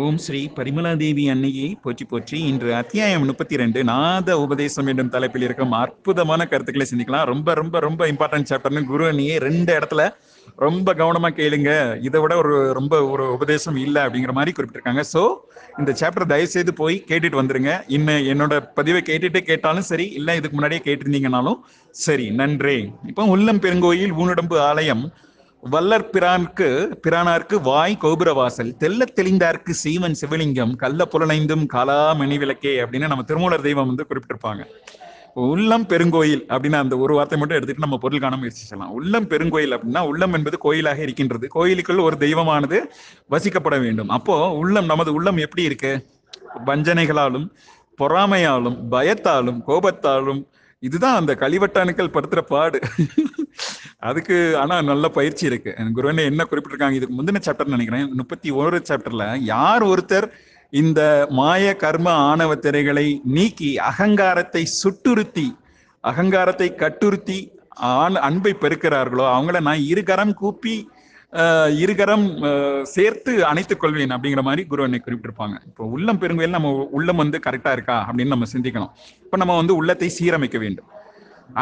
ஓம் ஸ்ரீ பரிமலாதேவி அன்னையை போற்றி போற்றி இன்று அத்தியாயம் முப்பத்தி ரெண்டு நாத உபதேசம் என்னும் தலைப்பில் இருக்கும் அற்புதமான கருத்துக்களை சிந்திக்கலாம். ரொம்ப ரொம்ப ரொம்ப இம்பார்ட்டன்ட் சாப்டர்னு குரு அண்ணியே ரெண்டு இடத்துல ரொம்ப கவனமா கேளுங்க. இதை விட ஒரு ரொம்ப ஒரு உபதேசம் இல்லை அப்படிங்கிற மாதிரி குறிப்பிட்டிருக்காங்க. ஸோ இந்த சாப்டர் தயவு செய்து போய் கேட்டுட்டு வந்துருங்க. இன்னும் என்னோட பதிவை கேட்டுட்டு கேட்டாலும் சரி இல்லை இதுக்கு முன்னாடியே கேட்டிருந்தீங்கனாலும் சரி. நன்றி. இப்போ உள்ளம் பெருங்கோயில் ஊனடம்பு ஆலயம். வல்லற் பிரான்க்கு பிரானார்க்கு வாய் கோபுரவாசல் தெல்ல தெளிந்தார்க்கு சீவன் சிவலிங்கம் கள்ள புலனைந்தும் கலா மணி விளக்கே அப்படின்னு நம்ம திருமூலர் தெய்வம் வந்து குறிப்பிட்டிருப்பாங்க. உள்ளம் பெருங்கோயில் அப்படின்னு அந்த ஒரு வார்த்தை மட்டும் எடுத்துட்டு நம்ம பொருள் காண முயற்சி செய்யலாம். உள்ளம் பெருங்கோயில் அப்படின்னா உள்ளம் என்பது கோயிலாக இருக்கின்றது. கோயிலுக்குள் ஒரு தெய்வமானது வசிக்கப்பட வேண்டும். அப்போ உள்ளம் நமது உள்ளம் எப்படி இருக்கு? வஞ்சனைகளாலும் பொறாமையாலும் பயத்தாலும் கோபத்தாலும் இதுதான் அந்த கழிவட்டானுக்கள் படுத்துற பாடு. அதுக்கு ஆனா நல்ல பயிற்சி இருக்கு. குருவனை என்ன குறிப்பிட்டிருக்காங்க இதுக்கு முந்தின சாப்டர் நினைக்கிறேன். முப்பத்தி ஒரு சாப்டர்ல யார் ஒருத்தர் இந்த மாய கர்ம ஆணவ திரைகளை நீக்கி அகங்காரத்தை சுட்டுறுத்தி அகங்காரத்தை கட்டுறுத்தி ஆண் அன்பை பெருக்கிறார்களோ அவங்கள நான் இருகரம் கூப்பி இருகரம் சேர்த்து அணைத்துக் கொள்வேன் அப்படிங்கிற மாதிரி குரு என்னை குறிப்பிட்டிருப்பாங்க. இப்போ உள்ளம் பெருங்கையில் நம்ம உள்ளம் வந்து கரெக்டா இருக்கா அப்படின்னு நம்ம சிந்திக்கணும். இப்போ நம்ம வந்து உள்ளத்தை சீரமைக்க வேண்டும்.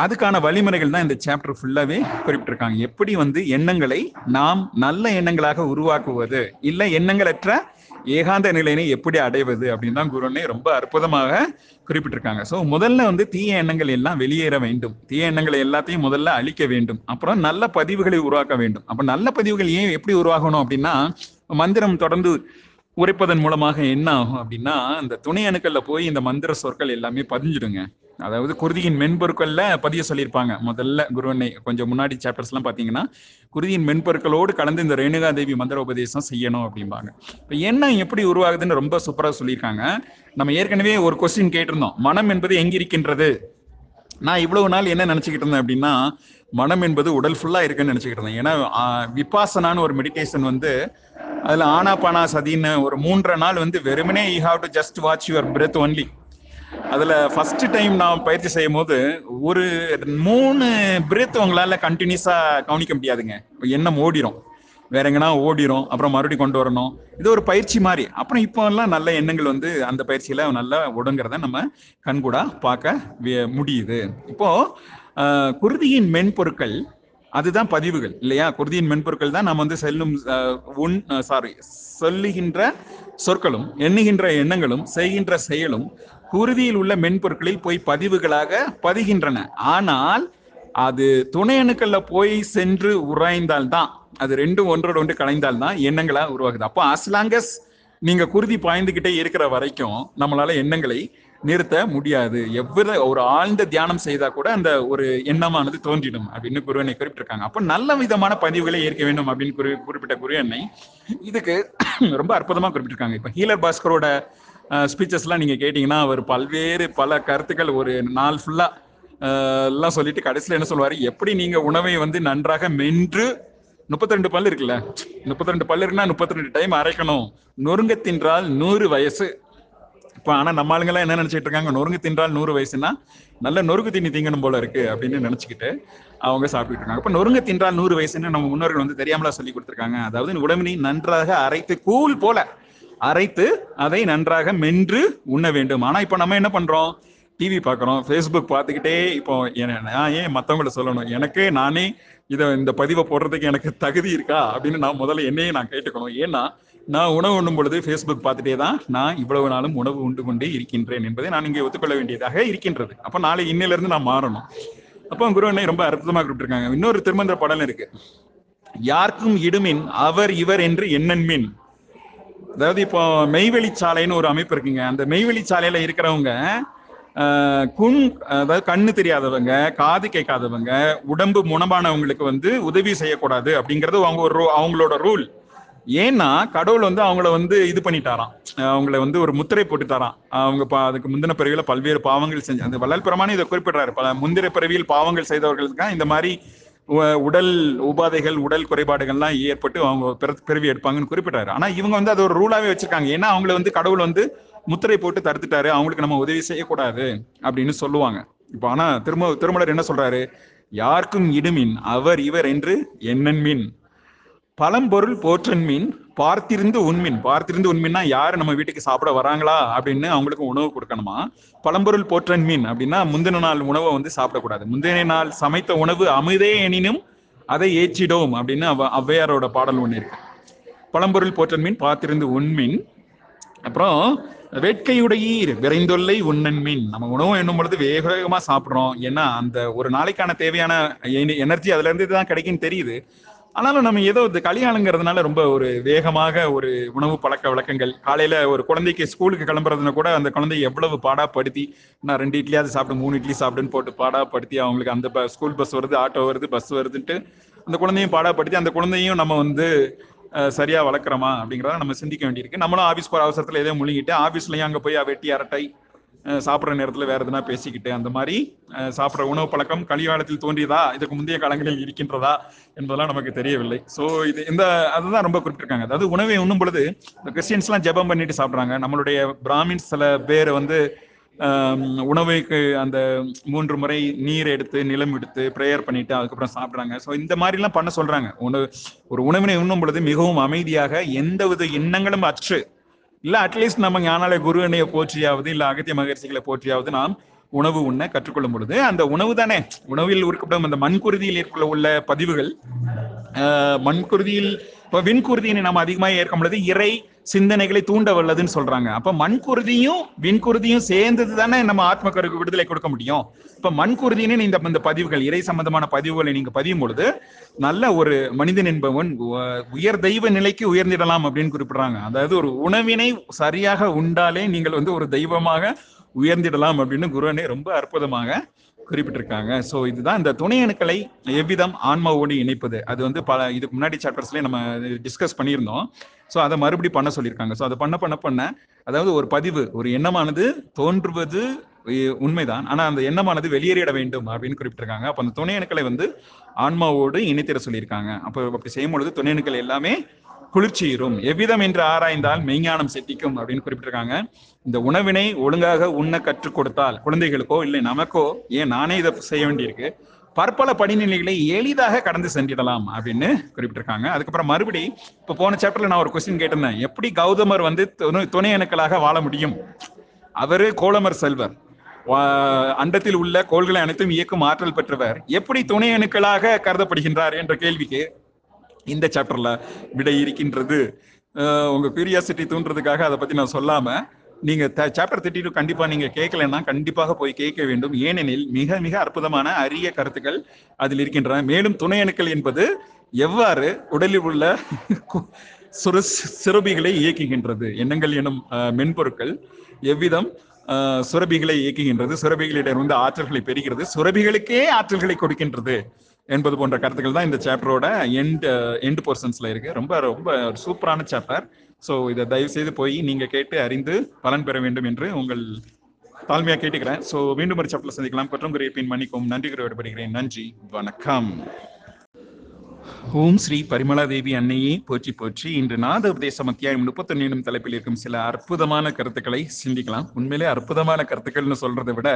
அதுக்கான வழிமுறைகள் தான் இந்த சாப்டர் ஃபுல்லாவே குறிப்பிட்டிருக்காங்க. எப்படி வந்து எண்ணங்களை நாம் நல்ல எண்ணங்களாக உருவாக்குவது இல்லை எண்ணங்களற்ற ஏகாந்த நிலையினை எப்படி அடைவது அப்படின்னு தான் குருனே ரொம்ப அற்புதமாக குறிப்பிட்டிருக்காங்க. ஸோ முதல்ல வந்து தீய எண்ணங்கள் எல்லாம் வெளியேற வேண்டும். தீய எண்ணங்களை எல்லாத்தையும் முதல்ல அழிக்க வேண்டும். அப்புறம் நல்ல பதிவுகளை உருவாக்க வேண்டும். அப்ப நல்ல பதிவுகள் ஏன் எப்படி உருவாகணும் அப்படின்னா மந்திரம் தொடர்ந்து உரைப்பதன் மூலமாக என்ன ஆகும் அப்படின்னா இந்த துணை அணுக்கள்ல போய் இந்த மந்திர சொற்கள் எல்லாமே பதிஞ்சிடுங்க. அதாவது குருதியின் மென்பொருட்கள்ல பதிய சொல்லியிருப்பாங்க. முதல்ல குருவனை கொஞ்சம் முன்னாடி சாப்டர்ஸ் எல்லாம் பாத்தீங்கன்னா குருதியின் மென்பொருட்களோடு கலந்து இந்த ரேணுகா தேவி மந்திர உபதேசம் செய்யணும் அப்படிம்பாங்க. இப்ப என்ன எப்படி உருவாகுதுன்னு ரொம்ப சூப்பரா சொல்லியிருக்காங்க. நம்ம ஏற்கனவே ஒரு கொஸ்டின் கேட்டிருந்தோம். மனம் என்பது எங்க இருக்கின்றது நான் இவ்வளவு நாள் என்ன நினைச்சுக்கிட்டு இருந்தேன் அப்படின்னா மனம் என்பது உடல் ஃபுல்லா இருக்குன்னு நினைச்சுக்கிட்டு இருந்தேன். ஏன்னா விபாசனான்னு ஒரு மெடிடேஷன் வந்து அதுல ஆனா பானா சதின்னு ஒரு மூன்றரை நாள் வந்து வெறுமனே you have to just watch your breath only அதுல ஃபர்ஸ்ட் டைம் நான் பயிற்சி செய்யும் போது ஒரு மூணு பிரேத் உங்களால கண்டினியூஸா கவனிக்க முடியாதுங்க. எண்ணம் ஓடிரும். வேற எங்கன்னா ஓடிடும் அப்புறம் மறுபடியும் கொண்டு வரணும். இது ஒரு பயிற்சி மாதிரி. அப்புறம் இப்போ எல்லாம் நல்ல எண்ணங்கள் வந்து அந்த பயிற்சியில நல்லா ஒடுங்கிறத நம்ம கண்கூடா பார்க்க முடியுது. இப்போ குருதியின் மென்பொருட்கள் அதுதான் பதிவுகள் இல்லையா? குருதியின் மென்பொருட்கள் தான் நம்ம வந்து செல்லும் உன் சாரி சொல்லுகின்ற சொற்களும் எண்ணுகின்ற எண்ணங்களும் செய்கின்ற செயலும் குருதியில் உள்ள மென்பொருட்களில் போய் பதிவுகளாக பதிகின்றன. ஆனால் அது துணை அணுக்கள்ல போய் சென்று உராய்ந்தால் தான் அது ரெண்டும் ஒன்றோட ஒன்று கலைந்தால் தான் எண்ணங்களா உருவாகுது. அப்போ அஸ்லாங்கஸ் நீங்க குருதி பாய்ந்துகிட்டே இருக்கிற வரைக்கும் நம்மளால எண்ணங்களை நிறுத்த முடியாது. எவ்வளவு ஒரு ஆழ்ந்த தியானம் செய்தா கூட அந்த ஒரு எண்ணமானது தோன்றிடும் அப்படின்னு குருவனை குறிப்பிட்டிருக்காங்க. அப்ப நல்ல விதமான பதிவுகளை ஏற்க வேண்டும் அப்படின்னு குறி குறிப்பிட்ட குரு என்னை இதுக்கு ரொம்ப அற்புதமா குறிப்பிட்டிருக்காங்க. இப்ப ஹீலர் பாஸ்கரோட ஸ்பீச்சஸ்லாம் நீங்கள் கேட்டிங்கன்னா அவர் பல்வேறு பல கருத்துக்கள் ஒரு நாள் ஃபுல்லாக எல்லாம் சொல்லிட்டு கடைசியில் என்ன சொல்லுவார்? எப்படி நீங்கள் உணவை வந்து நன்றாக மென்று முப்பத்தி ரெண்டு பல்லு இருக்குல்ல முப்பத்தி ரெண்டு பல் இருக்குன்னா முப்பத்தி ரெண்டு டைம் அரைக்கணும். நொறுங்க தின்றால் நூறு வயசு. இப்போ ஆனால் நம்ம ஆளுங்கெல்லாம் என்ன நினைச்சிட்டு இருக்காங்க? நொறுங்கு தின்றால் நூறு வயசுனா நல்ல நொறுக்கு தின்னி திங்கணும் போல இருக்கு அப்படின்னு நினைச்சுக்கிட்டு அவங்க சாப்பிட்டு இருக்காங்க. இப்போ நொறுங்க தின்றால் நூறு வயசுன்னு நம்ம முன்னோர்கள் வந்து தெரியாமலா சொல்லி கொடுத்துருக்காங்க. அதாவது உடம்பினை நன்றாக அரைத்து கூழ் போல அரைத்து அதை நன்றாக மென்று உண்ண வேண்டும். ஆனா இப்ப நம்ம என்ன பண்றோம்? டிவி பார்க்குறோம் ஃபேஸ்புக் பார்த்துக்கிட்டே இப்போ நான் ஏன் மற்றவங்கள சொல்லணும்? எனக்கு நானே இதை இந்த பதிவை போடுறதுக்கு எனக்கு தகுதி இருக்கா? அப்படின்னு நான் முதல்ல என்னையே நான் கேட்டுக்கணும். ஏன்னா நான் உணவு உண்ணும் பொழுது ஃபேஸ்புக் பார்த்துட்டே தான் நான் இவ்வளவு நாளும் உணவு உண்டு கொண்டே இருக்கின்றேன் என்பதை நான் இங்கே ஒத்துக்கொள்ள வேண்டியதாக இருக்கின்றது. அப்போ நாளை இன்னிலிருந்து நான் மாறணும். அப்போ குரு அண்ணை ரொம்ப அற்புதமாக கூப்பிட்டுருக்காங்க. இன்னொரு திருமந்திர படம் இருக்கு. யாருக்கும் இடுமின் அவர் இவர் என்று எண்ணன்மின் அதாவது இப்போ மெய்வெளி சாலைன்னு ஒரு அமைப்பு இருக்குங்க. அந்த மெய்வெளிச்சாலையில இருக்கிறவங்க குண் அதாவது கண்ணு தெரியாதவங்க காது கேட்காதவங்க உடம்பு முனமானவங்களுக்கு வந்து உதவி செய்யக்கூடாது அப்படிங்கிறது அவங்க ஒரு அவங்களோட ரூல். ஏன்னா கடவுள் வந்து அவங்கள வந்து இது பண்ணிட்டாராம். அவங்கள வந்து ஒரு முத்திரை போட்டு தாராம் அவங்க அதுக்கு முந்தின பிறவியில் பல்வேறு பாவங்கள் செஞ்சு அந்த வள்ளல் பிரமாணம் இதை குறிப்பிடுறாரு. பல முந்திர பிறவியில் பாவங்கள் செய்தவர்களுக்கு இந்த மாதிரி உடல் உபாதைகள் உடல் குறைபாடுகள்லாம் ஏற்பட்டு அவங்க பிறவி எடுப்பாங்கன்னு குறிப்பிட்டாரு. ஆனா இவங்க வந்து அது ஒரு ரூலாவே வச்சிருக்காங்க. ஏன்னா அவங்கள வந்து கடவுள் வந்து முத்திரை போட்டு தடுத்துட்டாரு. அவங்களுக்கு நம்ம உதவி செய்யக்கூடாது அப்படின்னு சொல்லுவாங்க. இப்போ ஆனா திரும திருமலர் என்ன சொல்றாரு? யாருக்கும் இடுமின் அவர் இவர் என்று எண்ணன்மின் பழம்பொருள் போற்றன்மீன் பார்த்திருந்து உண்மின். பார்த்திருந்து உண்மின்னா யாரு நம்ம வீட்டுக்கு சாப்பிட வராங்களா அப்படின்னு அவங்களுக்கு உணவு கொடுக்கணுமா? பழம்பொருள் போற்றன் மீன் அப்படின்னா முந்தின நாள் உணவை வந்து சாப்பிடக்கூடாது. முந்தின நாள் சமைத்த உணவு அமிதே எனினும் அதை ஏச்சிடோம் அப்படின்னு அவ ஔவையாரோட பாடல் ஒன்று இருக்கு. பழம்பொருள் போற்றன் மீன் பார்த்திருந்து உண்மின். அப்புறம் வேட்கையுடையீர் விரைந்தொல்லை உண்ணன் மீன். நம்ம உணவு என்னும் பொழுது வேக வேகமாக சாப்பிடுறோம். ஏன்னா அந்த ஒரு நாளைக்கான தேவையான எனர்ஜி அதுல இருந்து தான் கிடைக்குன்னு தெரியுது. ஆனாலும் நம்ம ஏதோ இந்த கல்யாணங்கிறதுனால ரொம்ப ஒரு வேகமாக ஒரு உணவு பழக்க வழக்கங்கள். காலையில ஒரு குழந்தைக்கு ஸ்கூலுக்கு கிளம்புறதுனா கூட அந்த குழந்தைய எவ்வளவு பாடாப்படுத்தி நான் ரெண்டு இட்லியாவது சாப்பிட்டு மூணு இட்லி சாப்பிடுன்னு போட்டு பாடாப்படுத்தி அவங்களுக்கு அந்த ஸ்கூல் பஸ் வருது ஆட்டோ வருது பஸ் வருதுன்ட்டு அந்த குழந்தையும் பாடாப்படுத்தி அந்த குழந்தையும் நம்ம வந்து சரியா வளர்க்குறோமா அப்படிங்கிறத நம்ம சிந்திக்க வேண்டியிருக்கு. நம்மளும் ஆஃபீஸ் போகிற அவசரத்தில் எதையும் முழுங்கிட்டு ஆஃபீஸ்லையும் அங்கே போய் வெட்டி அரட்டை சாப்பிட்ற நேரத்துல வேற எதுனா பேசிக்கிட்டு அந்த மாதிரி சாப்பிட்ற உணவு பழக்கம் கலிகாலத்தில் தோன்றியதா? இதுக்கு முந்தைய காலங்களில் இருக்கின்றதா என்பதெல்லாம் நமக்கு தெரியவில்லை. ஸோ இது இந்த அதுதான் ரொம்ப குறிப்பிட்டிருக்காங்க. அதாவது உணவை உண்ணும் பொழுது இந்த கிறிஸ்டியன்ஸ் எல்லாம் ஜெபம் பண்ணிட்டு சாப்பிட்றாங்க. நம்மளுடைய பிராமின்ஸ் சில பேர் வந்து உணவைக்கு அந்த மூன்று முறை நீர் எடுத்து நிலம் எடுத்து ப்ரேயர் பண்ணிட்டு அதுக்கப்புறம் சாப்பிட்றாங்க. ஸோ இந்த மாதிரிலாம் பண்ண சொல்றாங்க. உணவு ஒரு உணவினை உண்ணும் பொழுது மிகவும் அமைதியாக எந்தவித எண்ணங்களும் அற்று இல்ல அட்லீஸ்ட் நம்ம ஞானாலய குருவனையை போற்றியாவது இல்ல அகத்திய மகர்ஷிகளை போற்றியாவது நாம் உணவு உண்ண கற்றுக்கொள்ளும் பொழுது அந்த உணவு தானே? உணவில் இருக்கப்படும் அந்த மண்குருதியில் ஏற்குள்ள உள்ள பதிவுகள் ஆஹ், மண்குருதியில் இப்போ விண்குருதியினை நம்ம அதிகமாக ஏற்கும் பொழுது இறை சிந்தனைகளை தூண்ட வல்லதுன்னு சொல்றாங்க. அப்ப மண்குருதியும் விண்குருதியும் சேர்ந்தது தானே நம்ம ஆத்மக்கருக்கு விடுதலை கொடுக்க முடியும். இப்ப மண்குருதியினே இந்த இந்த பதிவுகள் இறை சம்பந்தமான பதிவுகளை நீங்க பதியும் பொழுது நல்ல ஒரு மனிதன் என்பவன் உ- உயர் தெய்வ நிலைக்கு உயர்ந்திடலாம் அப்படின்னு குறிப்பிடுறாங்க. அதாவது ஒரு உணவினை சரியாக உண்டாலே நீங்கள் வந்து ஒரு தெய்வமாக உயர்ந்திடலாம் அப்படின்னு குருவனே ரொம்ப அற்புதமாக குறிப்பிட்டிருக்காங்க. ஸோ இதுதான் இந்த துணை அணுக்களை எவ்விதம் ஆன்மாவோடு இணைப்பது? அது வந்து பல இதுக்கு முன்னாடி சாப்டர்ஸ்லேயே நம்ம டிஸ்கஸ் பண்ணியிருந்தோம். ஸோ அதை மறுபடியும் பண்ண சொல்லியிருக்காங்க. ஸோ அதை பண்ண பண்ண பண்ண அதாவது ஒரு பதிவு ஒரு எண்ணமானது தோன்றுவது உண்மைதான். ஆனால் அந்த எண்ணமானது வெளியேறிட வேண்டும் அப்படின்னு குறிப்பிட்டிருக்காங்க. அப்போ அந்த துணை அணுக்களை வந்து ஆன்மாவோடு இணைத்திட சொல்லியிருக்காங்க. அப்போ அப்படி செய்யும் பொழுது துணை அணுக்கள் எல்லாமே குளிர்ச்சியிரும் எவ்விதம் என்று ஆராய்ந்தால் மெய்ஞானம் செட்டிக்கும் அப்படின்னு குறிப்பிட்டிருக்காங்க. இந்த உணவினை ஒழுங்காக உண்ண கற்றுக் கொடுத்தால் குழந்தைகளுக்கோ இல்லை நமக்கோ ஏன் நானே இதை செய்ய வேண்டியிருக்கு? பற்பல படிநிலைகளை எளிதாக கடந்து சென்றிடலாம் அப்படின்னு குறிப்பிட்டிருக்காங்க. அதுக்கப்புறம் மறுபடி இப்ப போன சாப்டர்ல நான் ஒரு கொஸ்டின் கேட்டிருந்தேன். எப்படி கௌதமர் வந்து துணை துணை அணுக்களாக வாழ முடியும்? அவரு கோலமர் செல்வர். வா- அண்டத்தில் உள்ள கோள்களை அனைத்தும் இயக்கும் ஆற்றல் பெற்றவர். எப்படி துணை அணுக்களாக கருதப்படுகின்றார் என்ற கேள்விக்கு இந்த சாப்டர்ல விடை இருக்கின்றது. உங்க கியூரியாசிட்டி தூண்டுறதுக்காக அதை பத்தி நான் சொல்லாம நீங்க சாப்டர் தேர்ட்டி டூ கண்டிப்பா நீங்க கேட்கலன்னா கண்டிப்பாக போய் கேட்க வேண்டும். ஏனெனில் மிக மிக அற்புதமான அரிய கருத்துக்கள் அதில் இருக்கின்றன. மேலும் துணை அணுக்கள் என்பது எவ்வாறு உடலில் உள்ள கு- சுர சுரபிகளை இயக்குகின்றது? எண்ணங்கள் எனும் மென்பொருட்கள் எவ்விதம் சுரபிகளை இயக்குகின்றது? சுரபிகளிடம் வந்து ஆற்றல்களை பெறுகிறது. சுரபிகளுக்கே ஆற்றல்களை கொடுக்கின்றது. என்பது போன்ற கருத்துக்கள் தான் இந்த சாப்டரோட எண்ட் எண்ட் போர்ஷன்ஸ்ல இருக்கு. ரொம்ப ரொம்ப சூப்பரான சாப்டர் ஸோ இதை தயவு செய்து போய் நீங்க கேட்டு அறிந்து பலன் பெற வேண்டும் என்று உங்கள் தாழ்மையா கேட்டுக்கிறேன். ஸோ மீண்டும் ஒரு சாப்டர்ல சந்திக்கலாம். குற்றம் குறைப்பின் மன்னிக்கும் நன்றி குறை விடப்படுகிறேன் நன்றி. வணக்கம். ஓம் ஸ்ரீ பரிமளா தேவி அன்னையே. போற்றி போற்றி. இன்று நாத உபதேசம் அத்தியாயம் முப்பத்தொன்னு எனும் தலைப்பில் இருக்கும் சில அற்புதமான கருத்துக்களை சிந்திக்கலாம். உண்மையிலே அற்புதமான கருத்துக்கள்னு சொல்றதை விட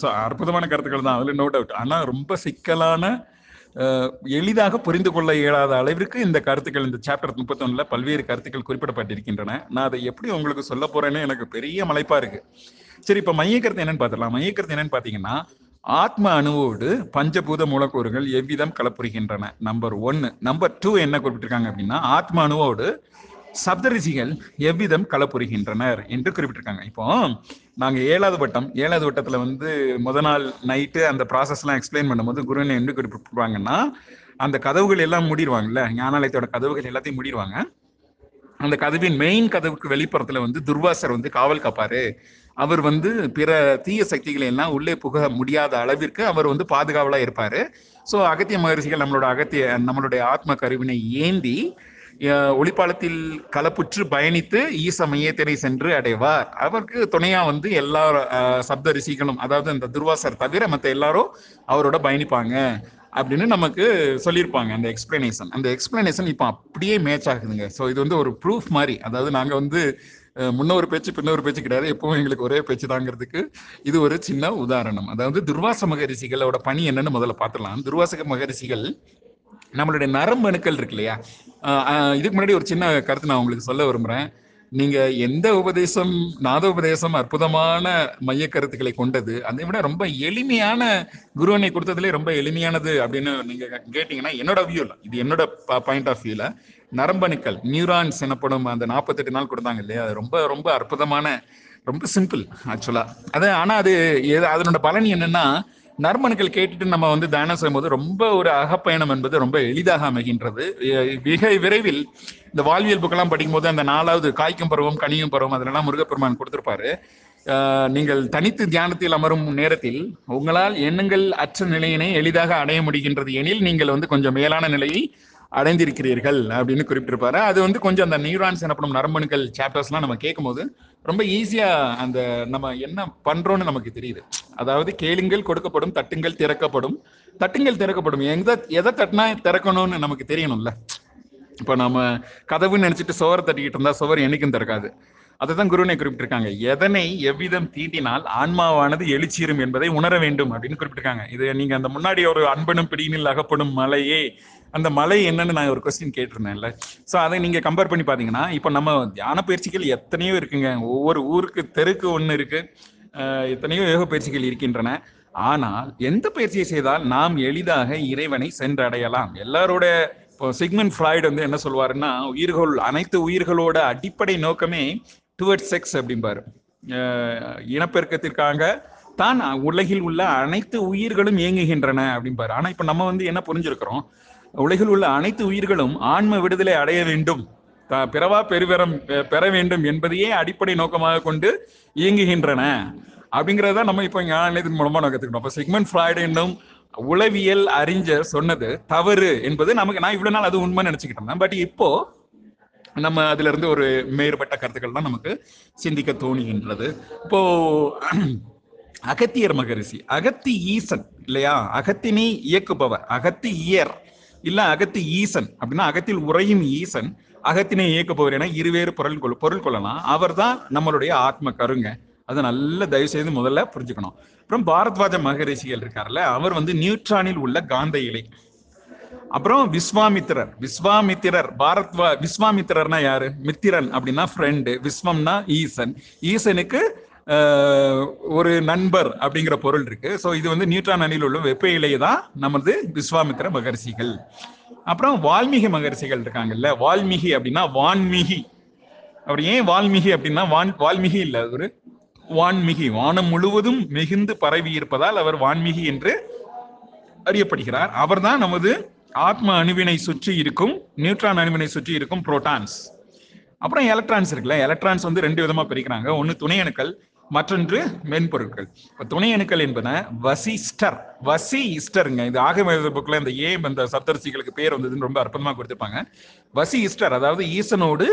ஸோ அற்புதமான கருத்துக்கள் தான். அதில் நோ டவுட் ஆனால் ரொம்ப சிக்கலான எளிதாக புரிந்து கொள்ள இயலாத அளவிற்கு இந்த கருத்துக்கள் இந்த சாப்டர் முப்பத்தொன்னில் பல்வேறு கருத்துக்கள் குறிப்பிடப்பட்டிருக்கின்றன. நான் அதை எப்படி உங்களுக்கு சொல்ல போறேன்னு எனக்கு பெரிய மலைப்பா இருக்கு. சரி இப்போ மையக்கருத்து என்னன்னு பார்த்துடலாம். மையக்கருத்து என்னன்னு பார்த்தீங்கன்னா ஆத்ம அணுவோடு பஞ்சபூத மூலக்கூறுகள் எவ்விதம் கலப்புரிகின்றன? நம்பர் ஒன்னு நம்பர் டூ என்ன குறிப்பிட்டிருக்காங்க அப்படின்னா ஆத்ம அணுவோடு சப்தரிசிகள் எவ்விதம் கலப்புரிகின்றனர் என்று குறிப்பிட்டிருக்காங்க. இப்போ நாங்க ஏழாவது வட்டம் ஏழாவது வட்டத்துல வந்து முத நாள் நைட்டு அந்த ப்ராசஸ் எல்லாம் எக்ஸ்பிளைன் பண்ணும்போது குருவினை என்ன கொடுப்பாங்கன்னா அந்த கதவுகள் எல்லாம் மூடிடுவாங்கல்ல ஞானாலயத்தோட கதவுகள் எல்லாத்தையும் மூடிடுவாங்க அந்த கதவின் மெயின் கதவுக்கு வெளிப்புறத்துல வந்து துர்வாசர் வந்து காவல் காப்பாரு. அவர் வந்து பிற தீய சக்திகளை எல்லாம் உள்ளே புக முடியாத அளவிற்கு அவர் வந்து பாதுகாவலா இருப்பாரு. சோ அகத்திய மகரிஷிகள் நம்மளோட அகத்திய நம்மளுடைய ஆத்ம கருவினை ஏந்தி ஒளிப்பாலத்தில் கலப்புற்று பயணித்து ஈச மையத்தினை சென்று அடைவார். அவருக்கு துணையா வந்து எல்லா சப்த ரிஷிகளும் அதாவது அந்த துர்வாசர் தவிர மற்ற எல்லாரும் அவரோட பயணிப்பாங்க. அப்படின்னு நமக்கு சொல்லியிருப்பாங்க அந்த எக்ஸ்பிளனேஷன் அந்த எக்ஸ்பிளனேஷன் இப்போ அப்படியே மேட்ச் ஆகுதுங்க. ஸோ இது வந்து ஒரு ப்ரூஃப் மாதிரி. அதாவது நாங்கள் வந்து அஹ், முன்ன ஒரு பேச்சு பின்ன ஒரு பேச்சு கிடையாது. எப்பவும் எங்களுக்கு ஒரே பேச்சு தாங்கிறதுக்கு இது ஒரு சின்ன உதாரணம். அதாவது துர்வாச மகரிஷிகளோட பணி என்னன்னு முதல்ல பார்த்துடலாம். துர்வாசக மகரிஷிகள் நம்மளுடைய நரம்பு அணுக்கள் இருக்கு இல்லையா? இதுக்கு முன்னாடி ஒரு சின்ன கருத்து நான் உங்களுக்கு சொல்ல விரும்புறேன். நீங்க எந்த உபதேசம் நாத உபதேசம் அற்புதமான மைய கருத்துக்களை கொண்டது அதை விட ரொம்ப எளிமையான குருவனை கொடுத்ததுலே ரொம்ப எளிமையானது அப்படின்னு நீங்க கேட்டீங்கன்னா என்னோட வியூல இது என்னோட பாயிண்ட் ஆஃப் வியூல நரம்பணுக்கள் நியூரான்ஸ் எனப்படும் அந்த நாற்பத்தெட்டு நாள் கொடுத்தாங்க இல்லையா? அது ரொம்ப ரொம்ப அற்புதமான ரொம்ப சிம்பிள் ஆக்சுவலா அது ஆனா அது அதனோட பலன் என்னன்னா நர்மன்கள் கேட்டுட்டு நம்ம வந்து தானம் செய்யும்போது ரொம்ப ஒரு அகப்பயணம் என்பது ரொம்ப எளிதாக அமைகின்றது. மிக விரைவில் இந்த வாழ்வியல் புக்கெல்லாம் படிக்கும்போது அந்த நாலாவது காய்க்கும் பருவம் கனியும் பருவம் அதெல்லாம் முருகப்பெருமான் கொடுத்திருப்பாரு. நீங்கள் தனித்து தியானத்தில் அமரும் நேரத்தில் உங்களால் எண்ணங்கள் அற்ற நிலையினை எளிதாக அடைய முடிகின்றது எனில் நீங்கள் வந்து கொஞ்சம் மேலான நிலையை அடைந்திருக்கிறீர்கள் அப்படின்னு குறிப்பிட்டிருப்பாரு. அது வந்து கொஞ்சம் அந்த நியூரான்ஸ் எனப்படும் நரம்பணுக்கள் சாப்டர்ஸ்லாம் நம்ம கேட்கும்போது ரொம்ப ஈஸியா அந்த நம்ம என்ன பண்றோம்னு நமக்கு தெரியுது. அதாவது கேளுங்கள் கொடுக்கப்படும் தட்டுங்கள் திறக்கப்படும். தட்டுங்கள் திறக்கப்படும். எங்க எதை தட்டினா திறக்கணும்னு நமக்கு தெரியணும்ல. இப்ப நம்ம கதவுன்னு நினைச்சிட்டு சுவரை தட்டிக்கிட்டு இருந்தா சுவர் என்னைக்கும் திறக்காது. அதுதான் குருவினை குறிப்பிட்டிருக்காங்க. எதனை எவ்விதம் தீட்டினால் ஆன்மாவானது எழுச்சிரும் என்பதை உணர வேண்டும் அப்படின்னு குறிப்பிட்டிருக்காங்க. இது நீங்க அந்த முன்னாடி ஒரு அன்பனும் பிடியினில் அகப்படும் மலையே. அந்த மலை என்னன்னு நான் ஒரு கொஸ்டின் கேட்டிருந்தேன்ல. ஸோ அதை நீங்க கம்பேர் பண்ணி பாத்தீங்கன்னா இப்போ நம்ம தியான பயிற்சிகள் எத்தனையோ இருக்குங்க. ஒவ்வொரு ஊருக்கு தெருக்கு ஒன்று இருக்கு. எத்தனையோ யோக பயிற்சிகள் இருக்கின்றன. ஆனால் எந்த பயிற்சியை செய்தால் நாம் எளிதாக இறைவனை சென்றடையலாம்? எல்லாரோட இப்போ சிக்மன் ஃப்ராய்டு வந்து என்ன சொல்வாருன்னா உயிர்கள் அனைத்து உயிர்களோட அடிப்படை நோக்கமே டுவர்ட் செக்ஸ் அப்படிம்பாரு. இனப்பெருக்கத்திற்காக தான் உலகில் உள்ள அனைத்து உயிர்களும் இயங்குகின்றன அப்படிம்பாரு. ஆனா இப்ப நம்ம வந்து என்ன புரிஞ்சிருக்கிறோம்? உலகில் உள்ள அனைத்து உயிர்களும் ஆன்ம விடுதலை அடைய வேண்டும். த- பிறவா பெருவரம் பெற வேண்டும் என்பதையே அடிப்படை நோக்கமாக கொண்டு இயங்குகின்றன. அப்படிங்கிறத நம்ம இப்போ ஞானத்தின் மூலமா நம்ம கத்துக்கணும் அப்போ சிக்மன் ஃப்ராய்டு என்னும் உளவியல் அறிஞர் சொன்னது தவறு என்பது நமக்கு நான் இவ்வளவு நாள் அது உண்மை நினைச்சுக்கிட்டு இருந்தேன். பட் இப்போ நம்ம அதுல இருந்து ஒரு மேற்பட்ட கருத்துக்கள் தான் நமக்கு சிந்திக்க தோணுகின்றது. இப்போ அகத்தியர் மகரிஷி அகத்தி ஈசன் இல்லையா? அகத்தினை இயக்குபவர் அகத்தி இயர் இல்ல அகத்து ஈசன் அப்படின்னா அகத்தில் உறையும் ஈசன் அகத்தினை இயக்கப்போவர் என இருவேறு பொருள் கொள் பொருள் கொள்ளலாம். அவர்தான் நம்மளுடைய ஆத்ம கருங்க. அதை நல்ல தயவு செய்து முதல்ல புரிஞ்சுக்கணும். அப்புறம் பாரத்வாஜ மகரிஷிகள் இருக்கார்ல அவர் வந்து நியூட்ரானில் உள்ள காந்த இலை. அப்புறம் விஸ்வாமித்திரர். விஸ்வாமித்திரர் பாரத்வா விஸ்வாமித்திரர்னா யாரு? மித்திரன் அப்படின்னா ஃப்ரெண்டு விஸ்வம்னா ஈசன். ஈசனுக்கு ஒரு நண்பர் அப்படிங்கிற பொருள் இருக்கு. ஸோ இது வந்து நியூட்ரான் அணியில் உள்ள வெப்ப இலை தான் நமது விஸ்வாமித்திர மகரிசிகள் அப்புறம் வால்மீகி மகரிசிகள் இருக்காங்கல்ல வால்மீகி அப்படின்னா வான்மீகி. அவர் ஏன் வால்மீகி அப்படின்னா வான் வால்மீகி இல்ல ஒரு வான்மிகி. வானம் முழுவதும் மிகுந்து பரவி இருப்பதால் அவர் வான்மீகி என்று அறியப்படுகிறார். அவர்தான் நமது ஆத்ம அணுவினை சுற்றி இருக்கும் நியூட்ரான் அணுவினை சுற்றி இருக்கும் புரோட்டான்ஸ். அப்புறம் எலக்ட்ரான்ஸ் இருக்குல்ல எலக்ட்ரான்ஸ் வந்து ரெண்டு விதமா பிரிக்கிறாங்க. ஒன்னு துணை அணுக்கள் மற்றொன்று மென்பொருட்கள். இப்போ துணை அணுக்கள் என்பன வசிஸ்டர் வசி இஸ்டருங்க இது ஆகம புக்கில் இந்த ஏம் இந்த சப்தரிசிகளுக்கு பேர் வந்ததுன்னு ரொம்ப அற்புதமாக கொடுத்துருப்பாங்க. வசி இஸ்டர் அதாவது ஈசனோடு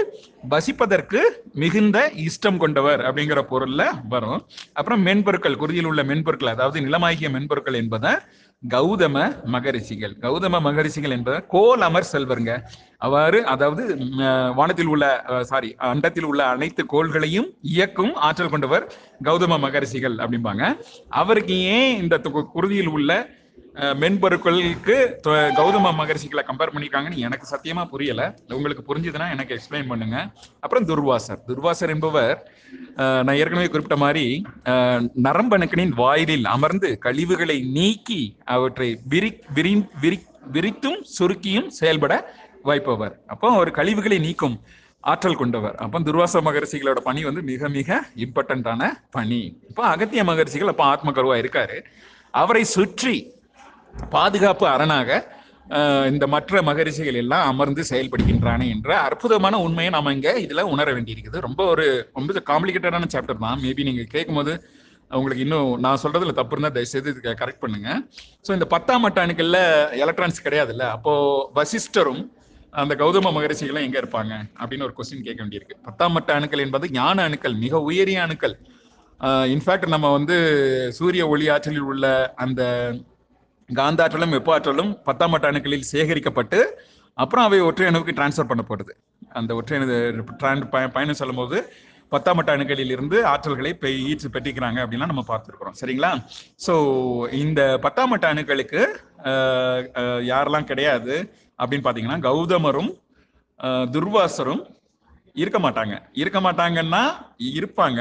வசிப்பதற்கு மிகுந்த இஷ்டம் கொண்டவர் அப்படிங்கிற பொருளில் வரும். அப்புறம் மென்பொருட்கள் குருதியில் உள்ள மென்பொருட்கள் அதாவது நிலமாகிய மென்பொருட்கள் என்பதை கௌதம மகரிஷிகள். கௌதம மகரிஷிகள் என்பதை கோல் அமர் செல்வருங்க. அவ்வாறு அதாவது வானத்தில் உள்ள சாரி அண்டத்தில் உள்ள அனைத்து கோள்களையும் இயக்கும் ஆற்றல் கொண்டவர் கௌதம மகரிஷிகள் அப்படிம்பாங்க. அவருக்கு ஏன் இந்த குருதியில் உள்ள மென்பொருட்களுக்கு கௌதம மகரிஷிகளை கம்பேர் பண்ணியிருக்காங்கன்னு எனக்கு சத்தியமா புரியல. உங்களுக்கு புரிஞ்சுதுன்னா எனக்கு எக்ஸ்பிளைன் பண்ணுங்க. அப்புறம் துர்வாசர். துர்வாசர் என்பவர் நான் ஏற்கனவே குறிப்பிட்ட மாதிரி நரம்பணுக்கனின் வாயிலில் அமர்ந்து கழிவுகளை நீக்கி அவற்றை விரி விரி விரி விரித்தும் சுருக்கியும் செயல்பட வாய்ப்பவர் அப்போ ஒரு கழிவுகளை நீக்கும் ஆற்றல் கொண்டவர். அப்போ துர்வாச மகரிஷிகளோட பணி வந்து மிக மிக இம்பார்ட்டன்டான பணி. இப்போ அகத்திய மகரிஷிகள் அப்போ ஆத்மகருவா இருக்காரு. அவரை சுற்றி பாதுகாப்பு அரணாக இந்த மற்ற மகரிஷிகள் எல்லாம் அமர்ந்து செயல்படுகின்றானே என்ற அற்புதமான உண்மையை நாம இங்க இதுல உணர வேண்டியிருக்குது. ரொம்ப ஒரு ரொம்ப காம்ப்ளிகேட்டடான சாப்டர் தான். மேபி நீங்க கேட்கும்போது உங்களுக்கு இன்னும் நான் சொல்றதுல தப்பு இருந்தா தயவுசெய்து இதுக்கு கரெக்ட் பண்ணுங்க. ஸோ இந்த பத்தாம் மட்ட எலக்ட்ரானிக்ஸ் எலக்ட்ரான்ஸ் கிடையாதுல்ல? அப்போ வசிஷ்டரும் அந்த கௌதம மகரிஷிகளும் எங்க இருப்பாங்க? அப்படின்னு ஒரு கொஸ்டின் கேட்க வேண்டியிருக்கு. பத்தாம் மட்ட அணுக்கள் என்பது ஞான அணுக்கள் மிக உயரிய அணுக்கள். இன்ஃபேக்ட் நம்ம வந்து சூரிய ஒளி ஆற்றலில் உள்ள அந்த காந்தாற்றலும் வெப்பாற்றலும் பத்தாம் மட்ட அணுக்களில் சேகரிக்கப்பட்டு அப்புறம் அவை ஒற்றை அணுவுக்கு டிரான்ஸ்ஃபர் பண்ணப்படுது அந்த ஒற்றை அணு பயணம் சொல்லும்போது பத்தாம் மட்ட அணுக்களில் இருந்து ஆற்றல்களை பெ ஈற்று பெற்றிக்கிறாங்க அப்படின்லாம் நம்ம பார்த்துருக்குறோம். சரிங்களா? ஸோ இந்த பத்தாம் மட்ட அணுக்களுக்கு யாரெல்லாம் கிடையாது அப்படின்னு பார்த்தீங்கன்னா கௌதமரும் துர்வாசரும் இருக்க மாட்டாங்க. இருக்க மாட்டாங்கன்னா இருப்பாங்க.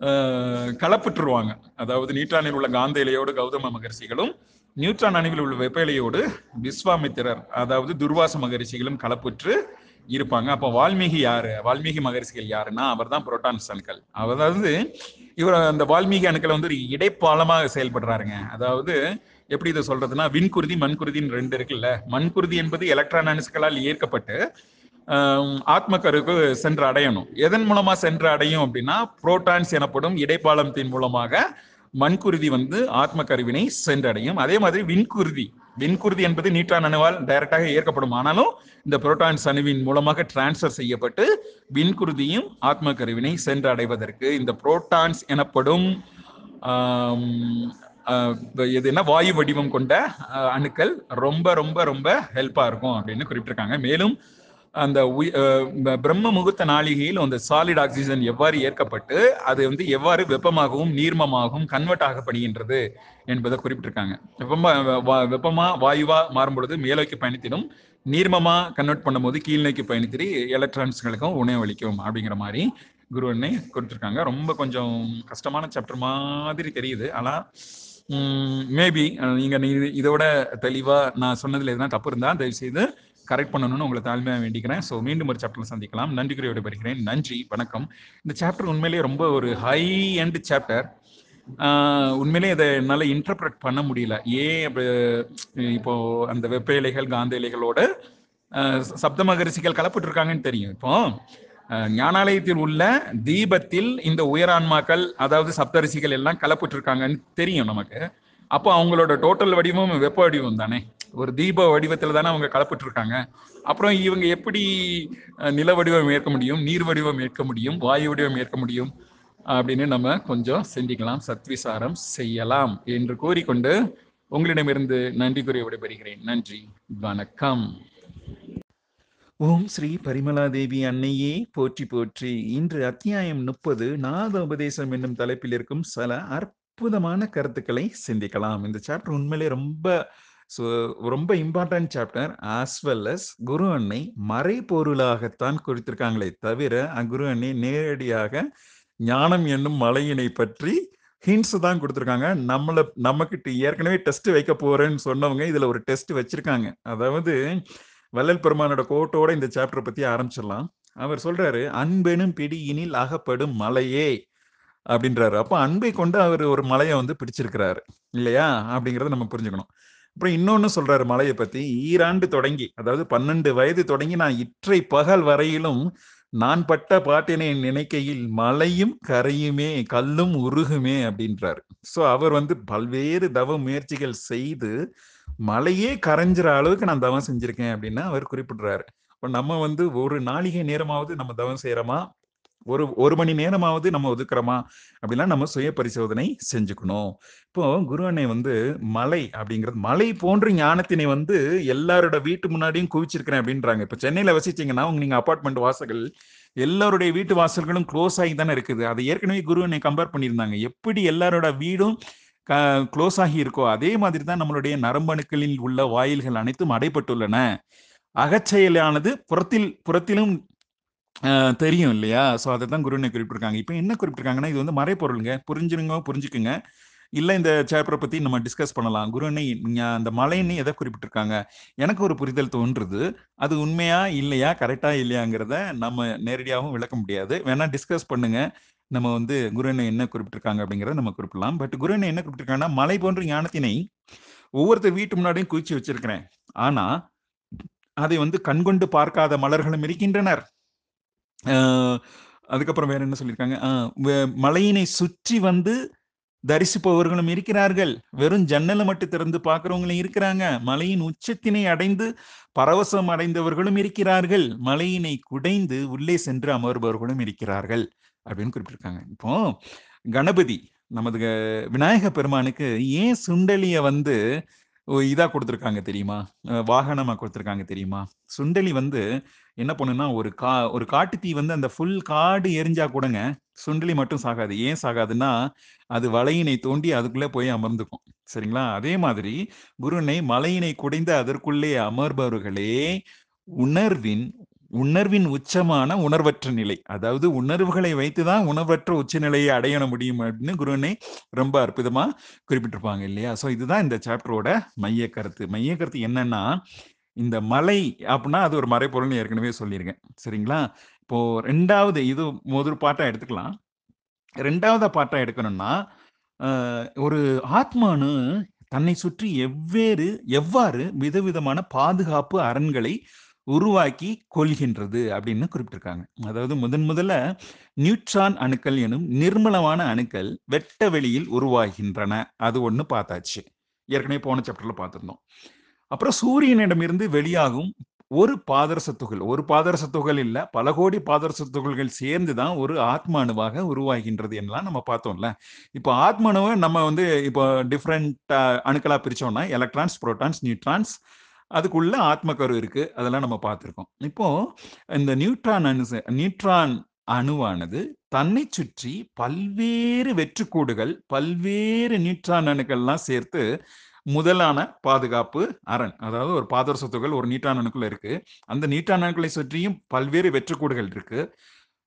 அஹ், கலப்புற்றுருவாங்க அதாவது நீட்டானில் உள்ள காந்த இலையோடு கௌதம மகர்சிகளும் நியூட்ரான் அணுவில் உள்ள வெப்பலையோடு விஸ்வாமித்திரர் அதாவது துர்வாச மகரிஷிகளும் கலப்புற்று இருப்பாங்க. அப்போ வால்மீகி யாரு? வால்மீகி மகரிஷிகள் யாருன்னா அவர் தான் புரோட்டான்ஸ் அணுக்கள். அதாவது இவர் அந்த வால்மீகி அணுக்கள் வந்து ஒரு இடைப்பாலமாக செயல்படுறாருங்க. அதாவது எப்படி இதை சொல்றதுன்னா விண்குருதி மண்குருதின்னு ரெண்டு இருக்குல்ல. மண்குருதி என்பது எலக்ட்ரான் அணுக்களால் ஈர்க்கப்பட்டு ஆத்மக்கருக்கு சென்று அடையணும். எதன் மூலமா சென்று அடையும் அப்படின்னா புரோட்டான்ஸ் எனப்படும் இடைப்பாலத்தின் மூலமாக மண்குருதி வந்து ஆத்ம கருவினை சென்றடையும். அதே மாதிரி விண்குருதி. விண்குருதி என்பது நீட்டான் அணுவால் டைரக்டாக ஏற்கப்படும். ஆனாலும் இந்த புரோட்டான்ஸ் அணுவின் மூலமாக டிரான்ஸ்ஃபர் செய்யப்பட்டு விண்குருதியும் ஆத்ம கருவினை சென்றடைவதற்கு இந்த புரோட்டான்ஸ் எனப்படும் இது என்ன வாயு வடிவம் கொண்ட அணுக்கள் ரொம்ப ரொம்ப ரொம்ப ஹெல்ப்பாக இருக்கும் அப்படின்னு குறிப்பிட்டிருக்காங்க. மேலும் அந்த பிரம்ம முகூர்த்த நாளிகையில் அந்த சாலிட் ஆக்சிஜன் எவ்வாறு ஏற்கப்பட்டு அது வந்து எவ்வாறு வெப்பமாகவும் நீர்மமாகவும் கன்வெர்ட் ஆகப்படுகின்றது என்பதை குறிப்பிட்டிருக்காங்க. வெப்பமா வெப்பமா வாயுவா மாறும் பொழுது மேலோக்கி பயணித்திடும் நீர்மமா கன்வெர்ட் பண்ணும்போது கீழ் நோக்கி பயணித்திரி எலக்ட்ரான்ஸ்களுக்கும் உணவளிக்கும் அப்படிங்கிற மாதிரி குரு அண்ணே கொடுத்துருக்காங்க ரொம்ப கொஞ்சம் கஷ்டமான சாப்டர் மாதிரி தெரியுது. ஆனா மேபி நீங்க நீ- இதோட தெளிவா நான் சொன்னதுல எதுனா தப்பு இருந்தா தயவு செய்து கரெக்ட் பண்ணணும்னு உங்களை தாழ்மையாக வேண்டிக்கிறேன். ஸோ மீண்டும் ஒரு சாப்டர்ல சந்திக்கலாம். நன்றி குறியோட விடைபெறுகிறேன் நன்றி வணக்கம். இந்த சாப்டர் உண்மையிலேயே ரொம்ப ஒரு ஹை எண்ட் சாப்டர் உண்மையிலேயே இதை என்னால் இன்டர்பிரட் பண்ண முடியல. ஏன் அப்படி இப்போ அந்த வெப்ப இலைகள் காந்த இலைகளோட சப்த மகரிசிகள் கலப்பிட்டு இருக்காங்கன்னு தெரியும். இப்போ ஞானாலயத்தில் உள்ள தீபத்தில் இந்த உயரான்மாக்கள் அதாவது சப்தரிசிகள் எல்லாம் கலப்பிட்டு இருக்காங்கன்னு தெரியும் நமக்கு. அப்போ அவங்களோட டோட்டல் வடிவம் வெப்ப வடிவம் தானே? ஒரு தீப வடிவத்துல தானே அவங்க கலப்பிட்டு இருக்காங்க அப்புறம் இவங்க எப்படி நில வடிவம் ஏற்க முடியும் நீர் வடிவம் ஏற்க முடியும் வாயு வடிவம் ஏற்க முடியும் அப்படின்னு நம்ம கொஞ்சம் சிந்திக்கலாம் சத்விசாரம் செய்யலாம் என்று கூறிக்கொண்டு உங்களிடமிருந்து நன்றி கூறி விடைபெறுகிறேன். நன்றி வணக்கம். ஓம் ஸ்ரீ பரிமலாதேவி அன்னையே போற்றி போற்றி. இன்று அத்தியாயம் முப்பது நாத உபதேசம் என்னும் தலைப்பில் இருக்கும் சில அற்புதமான கருத்துக்களை சிந்திக்கலாம். இந்த சாப்டர் உண்மையிலே ரொம்ப ஸோ ரொம்ப important chapter as well as குரு அன்னை மறைபொருளாகத்தான் குறித்திருக்காங்களே தவிர அக்குரு அன்னை நேரடியாக ஞானம் என்னும் மலையினை பற்றி ஹிண்ட்ஸ் தான் கொடுத்துருக்காங்க. நம்மளை நம்மக்கிட்ட ஏற்கனவே டெஸ்ட் வைக்க போறேன்னு சொன்னவங்க இதுல ஒரு டெஸ்ட் வச்சிருக்காங்க. அதாவது வள்ளல் பெருமானோட கோட்டோட இந்த சாப்டரை பத்தி ஆரம்பிச்சிடலாம். அவர் சொல்றாரு அன்பெனும் பிடியினில் அகப்படும் மலையே அப்படின்றாரு. அப்போ அன்பை கொண்டு அவர் ஒரு மலையை வந்து பிடிச்சிருக்கிறாரு. இல்லையா? அப்படிங்கறத நம்ம புரிஞ்சுக்கணும். அப்புறம் இன்னொன்னு சொல்றாரு மலையை பத்தி ஈராண்டு தொடங்கி அதாவது பன்னெண்டு வயது தொடங்கி நான் இற்றை பகல் வரையிலும் நான் பட்ட பாட்டினை நினைக்கையில் மலையும் கரையுமே கல்லும் உருகுமே அப்படின்றாரு. ஸோ அவர் வந்து பல்வேறு தவ முயற்சிகள் செய்து மலையே கரைஞ்சிற அளவுக்கு நான் தவம் செஞ்சிருக்கேன் அப்படின்னா அவர் குறிப்பிடுறாரு. இப்போ நம்ம வந்து ஒரு நாளிகை நேரமாவது நம்ம தவம் செய்யறோமா? ஒரு ஒரு மணி நேரமாவது நம்ம ஒதுக்குறோமா? அப்படிலாம் நம்ம சுய பரிசோதனை செஞ்சுக்கணும். இப்போ குரு அன்னை வந்து மலை அப்படிங்கிறது மலை போன்ற ஞானத்தினை வந்து எல்லாரோட வீட்டு முன்னாடியும் குவிச்சிருக்கிறேன் அப்படின்றாங்க. இப்போ சென்னையில் வசிச்சிங்கன்னா உங்க நீங்க அபார்ட்மெண்ட் வாசல்கள் எல்லாருடைய வீட்டு வாசல்களும் க்ளோஸ் ஆகி தானே இருக்குது. அதை ஏற்கனவே குரு அன்னை கம்பேர் பண்ணியிருந்தாங்க. எப்படி எல்லாரோட வீடும் க்ளோஸ் ஆகி இருக்கோ அதே மாதிரி தான் நம்மளுடைய நரம்பணுக்களில் உள்ள வாயில்கள் அனைத்தும் அடைப்பட்டுள்ளன. அகச்செயலானது புறத்தில் புறத்திலும் தெரியும் இல்லையா? ஸோ அதை தான் குருன்னு குறிப்பிட்டிருக்காங்க. இப்போ என்ன குறிப்பிட்டிருக்காங்கன்னா இது வந்து மறைப்பொருளுங்க புரிஞ்சுருங்க புரிஞ்சுக்குங்க. இல்லை இந்த சேப்பரை பற்றி நம்ம டிஸ்கஸ் பண்ணலாம். குருனை அந்த மலைன்னு எதை குறிப்பிட்டிருக்காங்க? எனக்கு ஒரு புரிதல் தோன்றுது. அது உண்மையா இல்லையா கரெக்டா இல்லையாங்கிறத நம்ம நேரடியாகவும் விளக்க முடியாது. வேணா டிஸ்கஸ் பண்ணுங்க. நம்ம வந்து குருனை என்ன குறிப்பிட்டிருக்காங்க அப்படிங்கிறத நம்ம குறிப்பிடலாம். பட் குருனை என்ன குறிப்பிட்டிருக்காங்கன்னா மலை போன்ற ஞானத்தினை ஒவ்வொருத்தர் வீட்டு முன்னாடியும் குவிச்சு வச்சிருக்கிறேன். ஆனா அதை வந்து கண்கொண்டு பார்க்காத மலர்களும் இருக்கின்றனர். அதுக்கப்புறம் வேற என்ன சொல்லியிருக்காங்க? மலையினை சுற்றி வந்து தரிசிப்பவர்களும் இருக்கிறார்கள். வெறும் ஜன்னலை மட்டும் திறந்து பார்க்கிறவங்களும் இருக்கிறாங்க. மலையின் உச்சத்தினை அடைந்து பரவசம் அடைந்தவர்களும் இருக்கிறார்கள். மலையினை குடைந்து உள்ளே சென்று அமர்பவர்களும் இருக்கிறார்கள் அப்படின்னு குறிப்பிட்டிருக்காங்க. இப்போ கணபதி நமது க- விநாயக பெருமானுக்கு ஏன் சுண்டலிய வந்து ஓ, இதா கொடுத்துருக்காங்க தெரியுமா? வாகனமா கொடுத்துருக்காங்க தெரியுமா? சுண்டலி வந்து என்ன பண்ணுன்னா ஒரு கா ஒரு காட்டு தீ வந்து அந்த ஃபுல் காடு எரிஞ்சா கூடங்க சுண்டலி மட்டும் சாகாது. ஏன் சாகாதுன்னா அது வலையினை தோண்டி அதுக்குள்ளே போய் அமர்ந்துக்கும். சரிங்களா? அதே மாதிரி குருனை மலையினை குடைந்து அதற்குள்ளே அமர்பவர்களே உணர்வின் உணர்வின் உச்சமான உணர்வற்ற நிலை. அதாவது உணர்வுகளை வைத்துதான் உணர்வற்ற உச்ச நிலையை அடையண முடியும் அப்படின்னு குருவனை ரொம்ப அற்புதமா குறிப்பிட்டிருப்பாங்க இல்லையா? சோ இதுதான் இந்த சாப்டரோட மைய கருத்து மைய கருத்து என்னன்னா இந்த மலை அப்படின்னா அது ஒரு மறைப்பொருள்னு ஏற்கனவே சொல்லியிருக்கேன். சரிங்களா? இப்போ ரெண்டாவது இது முதல் பாட்டா எடுத்துக்கலாம். ரெண்டாவது பாட்டா எடுக்கணும்னா ஒரு ஆத்மானு தன்னை சுற்றி எவ்வேறு எவ்வாறு விதவிதமான பாதுகாப்பு அரண்களை உருவாக்கி கொள்கின்றது அப்படின்னு குறிப்பிட்டிருக்காங்க. அதாவது முதன் முதல்ல நியூட்ரான் அணுக்கள் எனும் நிர்மலமான அணுக்கள் வெட்ட வெளியில் உருவாகின்றன. அது ஒன்று பார்த்தாச்சு. ஏற்கனவே போன சாப்டர்ல பார்த்துருந்தோம். அப்புறம் சூரியனிடமிருந்து வெளியாகும் ஒரு பாதரச துகள். ஒரு பாதரச துகள் இல்ல பல கோடி பாதரச துகள்கள் சேர்ந்து தான் ஒரு ஆத்ம அணுவாக உருவாகின்றது என்னலாம் நம்ம பார்த்தோம்ல. இப்போ ஆத்ம அணுவை நம்ம வந்து இப்போ டிஃப்ரெண்ட் அணுக்களா பிரிச்சோம்னா எலக்ட்ரான்ஸ் புரோட்டான்ஸ் நியூட்ரான்ஸ் அதுக்குள்ள ஆத்மக்கரு இருக்கு. அதெல்லாம் நம்ம பார்த்துருக்கோம். இப்போ இந்த நியூட்ரான் அணு நியூட்ரான் அணுவானது தன்னை சுற்றி பல்வேறு வெற்றுக்கூடுகள் பல்வேறு நியூட்ரான் அணுக்கள்லாம் சேர்த்து முதலான பாதுகாப்பு அரண். அதாவது ஒரு பாதரச துகள் ஒரு நீட்டான் இருக்கு. அந்த நீட்டான் அணுக்களை சுற்றியும் பல்வேறு வெற்றுக்கூடுகள் இருக்கு.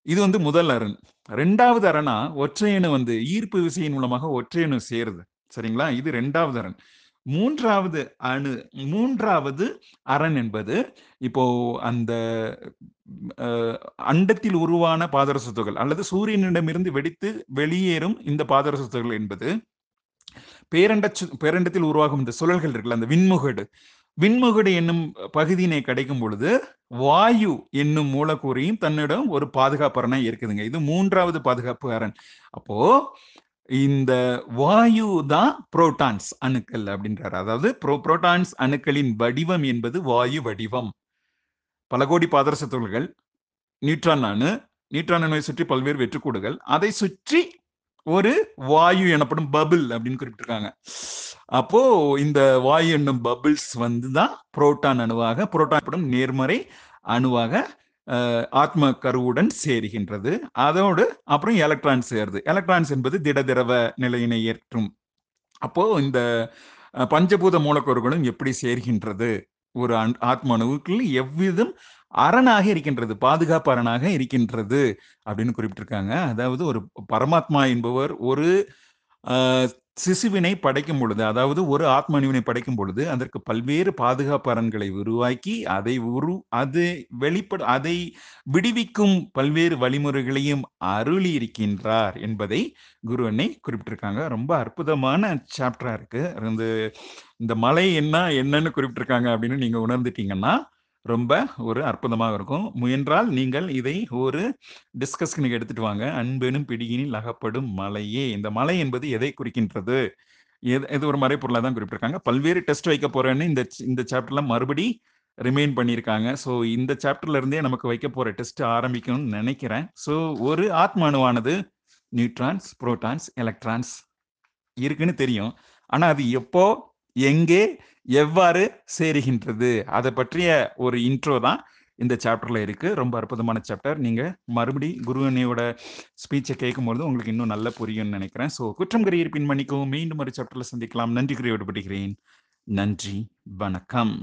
இது வந்து முதல் அரண். ரெண்டாவது அரணா ஒற்றையணு வந்து ஈர்ப்பு விசையின் மூலமாக ஒற்றையணு சேருது. சரிங்களா? இது ரெண்டாவது அரண். மூன்றாவது அணு மூன்றாவது அரண் என்பது இப்போ அந்த அண்டத்தில் உருவான பாதரச துகள் அல்லது சூரியனிடமிருந்து வெடித்து வெளியேறும் இந்த பாதரச துகள் என்பது பேரண்ட சு- பேரண்டத்தில் உருவாகும் இந்த சுழல்கள் இருக்குல்ல அந்த விண்முகடு. விண்முகடு என்னும் பகுதியினை கிடைக்கும் பொழுது வாயு என்னும் மூலக்கூறையும் தன்னிடம் ஒரு பாதுகாப்பு அரணா இருக்குதுங்க. இது மூன்றாவது பாதுகாப்பு அரண் அப்போ இந்த வாயு தான் புரோட்டான்ஸ் அணுக்கள் அப்படின்றாரு. அதாவது புரோ புரோட்டான்ஸ் அணுக்களின் வடிவம் என்பது வாயு வடிவம். பல கோடி பாதரச துகள்கள் நியூட்ரான் அணு நியூட்ரான் அணுவை சுற்றி பல்வேறு வெற்றுக்கூடுகள். அதை சுற்றி ஒரு வாயு எனப்படும் பபிள் அப்படின்னு குறிப்பிட்டிருக்காங்க. அப்போ இந்த வாயு என்னும் பபிள்ஸ் வந்து தான் புரோட்டான் அணுவாக புரோட்டான் எனப்படும் நேர்மறை அணுவாக ஆத்ம கருவுடன் சேருகின்றது. அதோடு அப்புறம் எலக்ட்ரான் சேருது எலக்ட்ரான்ஸ் என்பது திட திரவ நிலையினை ஏற்றும். அப்போ இந்த பஞ்சபூத மூலக்கூறுகளும் எப்படி சேர்கின்றது? ஒரு அண்- ஆத்ம அணுவுக்குள் எவ்விதம் அரணாக இருக்கின்றது பாதுகாப்பு அரணாக இருக்கின்றது அப்படின்னு குறிப்பிட்டிருக்காங்க. அதாவது ஒரு பரமாத்மா என்பவர் ஒரு சிசுவினை படைக்கும் பொழுது அதாவது ஒரு ஆத்ம படைக்கும் பொழுது அதற்கு பல்வேறு பாதுகாப்பு அரண்களை உருவாக்கி அதை உரு அது வெளிப்பட அதை விடுவிக்கும் பல்வேறு வழிமுறைகளையும் அருளி இருக்கின்றார் என்பதை குரு அன்னை குறிப்பிட்டிருக்காங்க. ரொம்ப அற்புதமான சாப்டரா இருக்கு. இந்த இந்த மலை என்ன என்னன்னு குறிப்பிட்டிருக்காங்க அப்படின்னு நீங்க உணர்ந்துட்டீங்கன்னா ரொம்ப ஒரு அற்புதமாக இருக்கும். முயன்றால் நீங்கள் இதை ஒரு டிஸ்கஸ்க்கு எடுத்துட்டு வாங்க. அன்பெனும் பிடியினில் அகப்படும் மலையே. இந்த மலை என்பது எதை குறிக்கின்றது? எது இது ஒரு மறைப்பொருளாக தான் குறிப்பிட்டிருக்காங்க. பல்வேறு டெஸ்ட் வைக்க போறேன்னு இந்த இந்த சாப்டர்ல மறுபடி ரிமைன் பண்ணியிருக்காங்க. ஸோ இந்த சாப்டர்ல இருந்தே நமக்கு வைக்க போற டெஸ்ட் ஆரம்பிக்கணும்னு நினைக்கிறேன். ஸோ ஒரு ஆத்மானுவானது நியூட்ரான்ஸ் புரோட்டான்ஸ் எலக்ட்ரான்ஸ் இருக்குன்னு தெரியும். ஆனால் அது எப்போ எங்கே எவ்வாறு சேருகின்றது? அதை பற்றிய ஒரு இன்ட்ரோ தான் இந்த சாப்டர்ல இருக்கு. ரொம்ப அற்புதமான சாப்டர் நீங்க மறுபடி குருவனியோட ஸ்பீச்சை கேட்கும்போது உங்களுக்கு இன்னும் நல்லா புரியும்னு நினைக்கிறேன். ஸோ குற்றம் கரியர் பின் மன்னிக்கவும் மீண்டும் ஒரு சாப்டர்ல சந்திக்கலாம். நன்றி குறி விடுபடுகிறேன் நன்றி வணக்கம்.